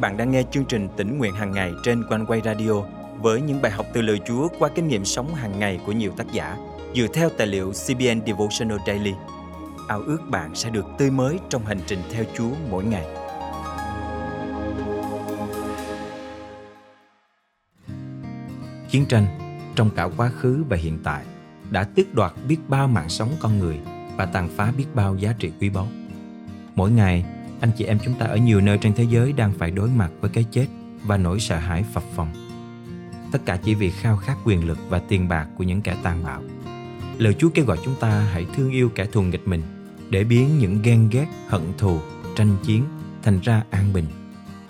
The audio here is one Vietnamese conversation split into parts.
bạn đang nghe chương trình tỉnh nguyện hàng ngày trên quanh quay radio với những bài học từ lời Chúa qua kinh nghiệm sống hàng ngày của nhiều tác giả dựa theo tài liệu CBN Devotional Daily. Ao ước bạn sẽ được tươi mới trong hành trình theo Chúa mỗi ngày. Chiến tranh trong cả quá khứ và hiện tại đã tước đoạt biết bao mạng sống con người và tàn phá biết bao giá trị quý báu. Mỗi ngày, anh chị em chúng ta ở nhiều nơi trên thế giới đang phải đối mặt với cái chết và nỗi sợ hãi phập phồng. Tất cả chỉ vì khao khát quyền lực và tiền bạc của những kẻ tàn bạo. Lời Chúa kêu gọi chúng ta hãy thương yêu kẻ thù nghịch mình để biến những ghen ghét, hận thù, tranh chiến thành ra an bình.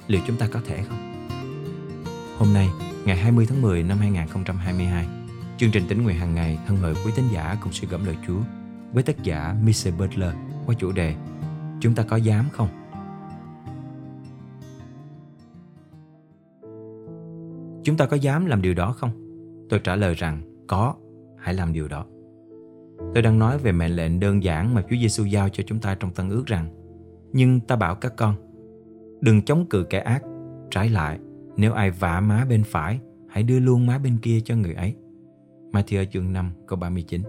Liệu chúng ta có thể không? Hôm nay, ngày 20 tháng 10 năm 2022, chương trình tính nguyện hàng ngày thân mời quý tín giả cùng suy gẫm lời Chúa với tác giả Mr. Butler qua chủ đề Chúng ta có dám không? Chúng ta có dám làm điều đó không? Tôi trả lời rằng có, hãy làm điều đó. Tôi đang nói về mệnh lệnh đơn giản mà Chúa Giêsu giao cho chúng ta trong Tân ước rằng Nhưng ta bảo các con Đừng chống cự kẻ ác Trái lại, nếu ai vả má bên phải Hãy đưa luôn má bên kia cho người ấy Matthew chương 5 câu 39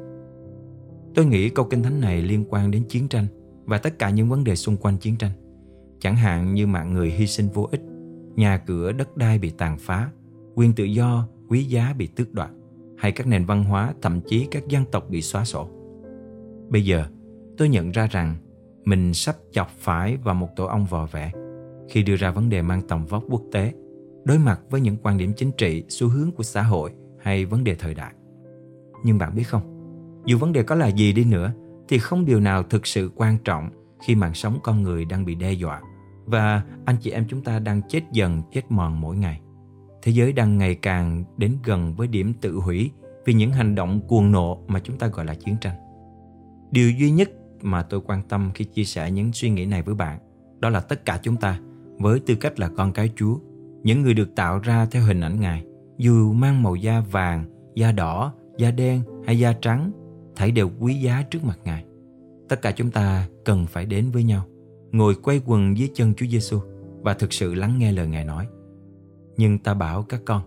Tôi nghĩ câu kinh thánh này liên quan đến chiến tranh và tất cả những vấn đề xung quanh chiến tranh. Chẳng hạn như mạng người hy sinh vô ích, nhà cửa đất đai bị tàn phá, quyền tự do, quý giá bị tước đoạt, hay các nền văn hóa, thậm chí các dân tộc bị xóa sổ. Bây giờ, tôi nhận ra rằng mình sắp chọc phải vào một tổ ong vò vẽ khi đưa ra vấn đề mang tầm vóc quốc tế, đối mặt với những quan điểm chính trị, xu hướng của xã hội hay vấn đề thời đại. Nhưng bạn biết không, dù vấn đề có là gì đi nữa thì không điều nào thực sự quan trọng khi mạng sống con người đang bị đe dọa và anh chị em chúng ta đang chết dần chết mòn mỗi ngày. Thế giới đang ngày càng đến gần với điểm tự hủy vì những hành động cuồng nộ mà chúng ta gọi là chiến tranh. Điều duy nhất mà tôi quan tâm khi chia sẻ những suy nghĩ này với bạn đó là tất cả chúng ta với tư cách là con cái Chúa, những người được tạo ra theo hình ảnh Ngài, dù mang màu da vàng, da đỏ, da đen hay da trắng thảy đều quý giá trước mặt Ngài. Tất cả chúng ta cần phải đến với nhau, ngồi quay quần dưới chân Chúa Giêsu và thực sự lắng nghe lời Ngài nói. Nhưng ta bảo các con,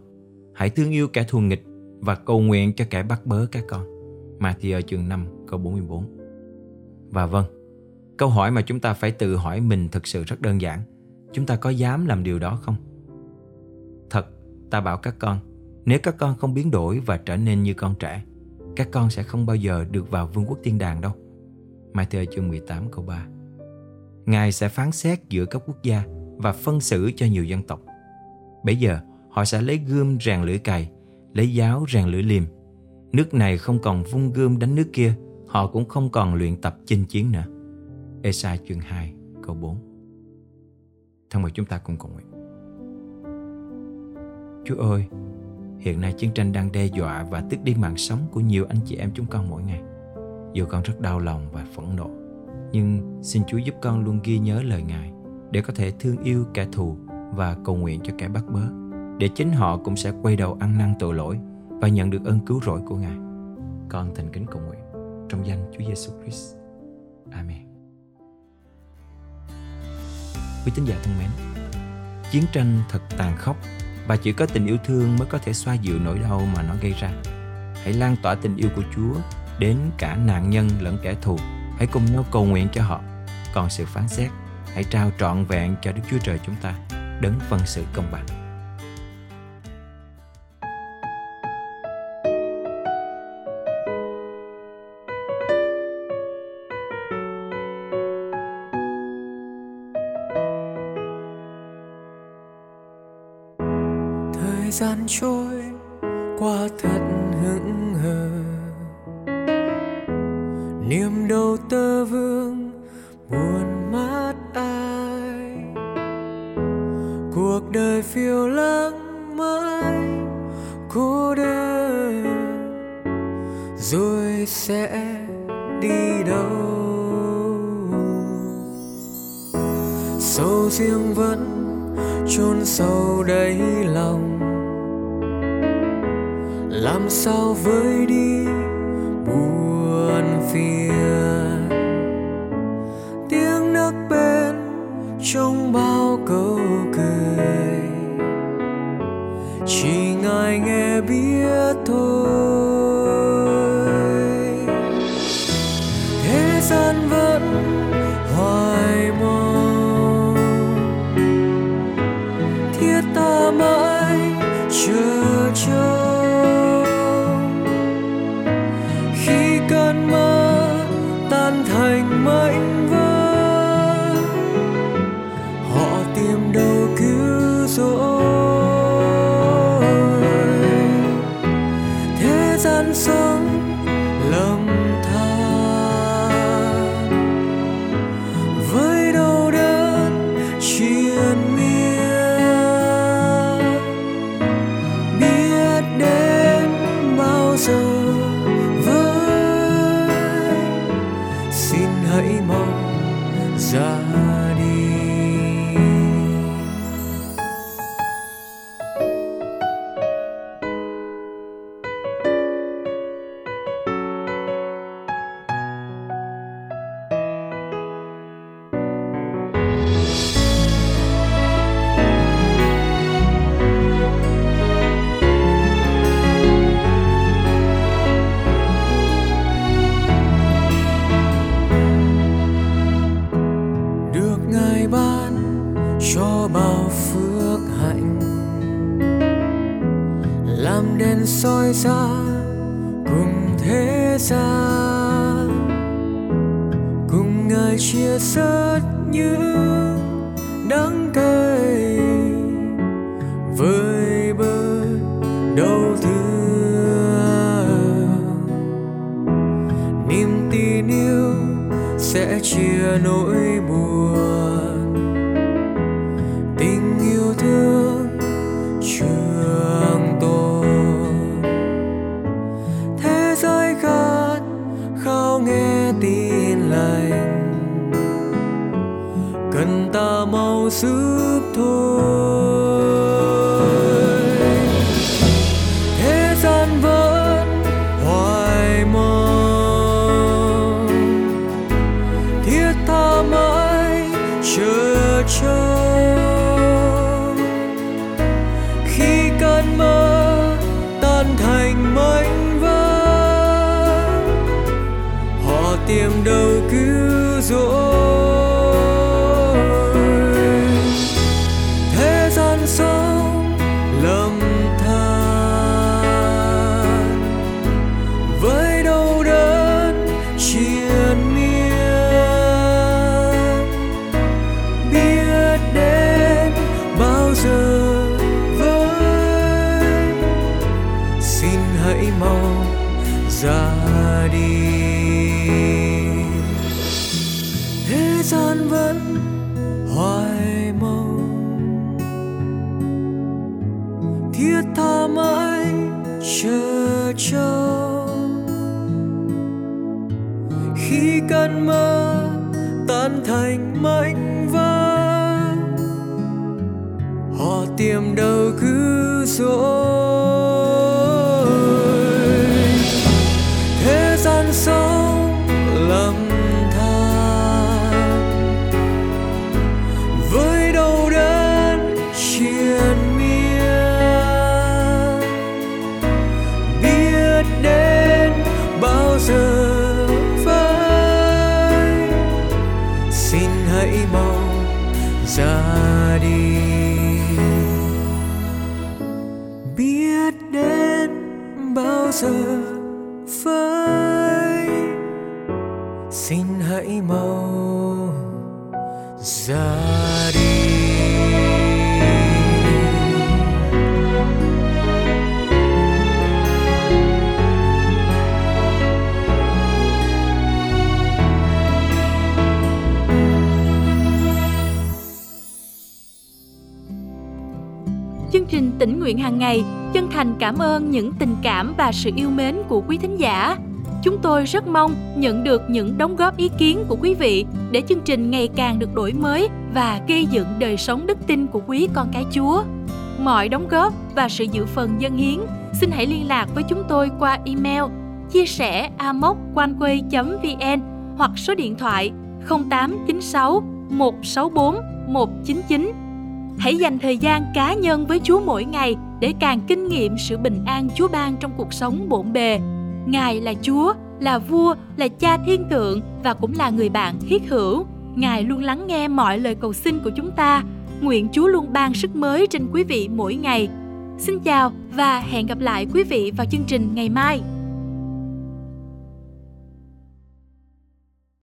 hãy thương yêu kẻ thù nghịch và cầu nguyện cho kẻ bắt bớ các con. Matthew chương 5 câu 44 Và vâng, câu hỏi mà chúng ta phải tự hỏi mình thực sự rất đơn giản. Chúng ta có dám làm điều đó không? Thật, ta bảo các con, nếu các con không biến đổi và trở nên như con trẻ, các con sẽ không bao giờ được vào vương quốc thiên đàng đâu. Matthew chương 18 câu 3 Ngài sẽ phán xét giữa các quốc gia và phân xử cho nhiều dân tộc. Bây giờ, họ sẽ lấy gươm rèn lưỡi cày, lấy giáo rèn lưỡi liềm. Nước này không còn vung gươm đánh nước kia, họ cũng không còn luyện tập chinh chiến nữa. Esai chương 2 câu 4 Thân mời chúng ta cùng cầu nguyện. Chúa ơi, Hiện nay chiến tranh đang đe dọa và tước đi mạng sống của nhiều anh chị em chúng con mỗi ngày. Dù con rất đau lòng và phẫn nộ, nhưng xin Chúa giúp con luôn ghi nhớ lời Ngài để có thể thương yêu kẻ thù và cầu nguyện cho kẻ bắt bớ, để chính họ cũng sẽ quay đầu ăn năn tội lỗi và nhận được ơn cứu rỗi của Ngài. Con thành kính cầu nguyện trong danh Chúa Giêsu Christ. Amen. Quý tín giả thân mến, chiến tranh thật tàn khốc và chỉ có tình yêu thương mới có thể xoa dịu nỗi đau mà nó gây ra. Hãy lan tỏa tình yêu của Chúa đến cả nạn nhân lẫn kẻ thù. Hãy cùng nhau cầu nguyện cho họ. Còn sự phán xét, hãy trao trọn vẹn cho Đức Chúa Trời chúng ta, đấng phân sự công bằng. Thời gian trôi qua thật hững hờ niềm đầu tơ vương, buồn mát ai? Cuộc đời phiêu lãng mãi, cô đơn. Rồi sẽ đi đâu? Sâu riêng vẫn chôn sâu đáy lòng. Làm sao với đi phiền. Tiếng nước bên trong bao câu cười. Chỉ ngài nghe biết thôi. Thế gian vẫn hoài mong. Thiết ta mãi chờ chờ bao giờ với xin hãy mong rằng cho bao phước hạnh. Làm đèn soi ra cùng thế gian. Cùng ngài chia sớt những đắng cay. Với bớt đau thương. Niềm tin yêu sẽ chia nỗi buồn. Nghe tin lành. Cần ta mau giúp thôi. Thế gian vẫn hoài mong thiết tha mãi chờ chờ. Thành mảnh họ tìm đâu cứ rồi hãy mau ra đi Chương trình tỉnh nguyện hàng ngày chân thành cảm ơn những tình cảm và sự yêu mến của quý thính giả. Chúng tôi rất mong nhận được những đóng góp ý kiến của quý vị để chương trình ngày càng được đổi mới và gây dựng đời sống đức tin của quý con cái Chúa. Mọi đóng góp và sự dự phần dân hiến, xin hãy liên lạc với chúng tôi qua email chia sẻ amoconeway.vn hoặc số điện thoại 0896 164 199 Hãy dành thời gian cá nhân với Chúa mỗi ngày để càng kinh nghiệm sự bình an Chúa ban trong cuộc sống bộn bề. Ngài là Chúa, là vua, là cha thiên thượng và cũng là người bạn thiết hữu. Ngài luôn lắng nghe mọi lời cầu xin của chúng ta. Nguyện Chúa luôn ban sức mới trên quý vị mỗi ngày. Xin chào và hẹn gặp lại quý vị vào chương trình ngày mai.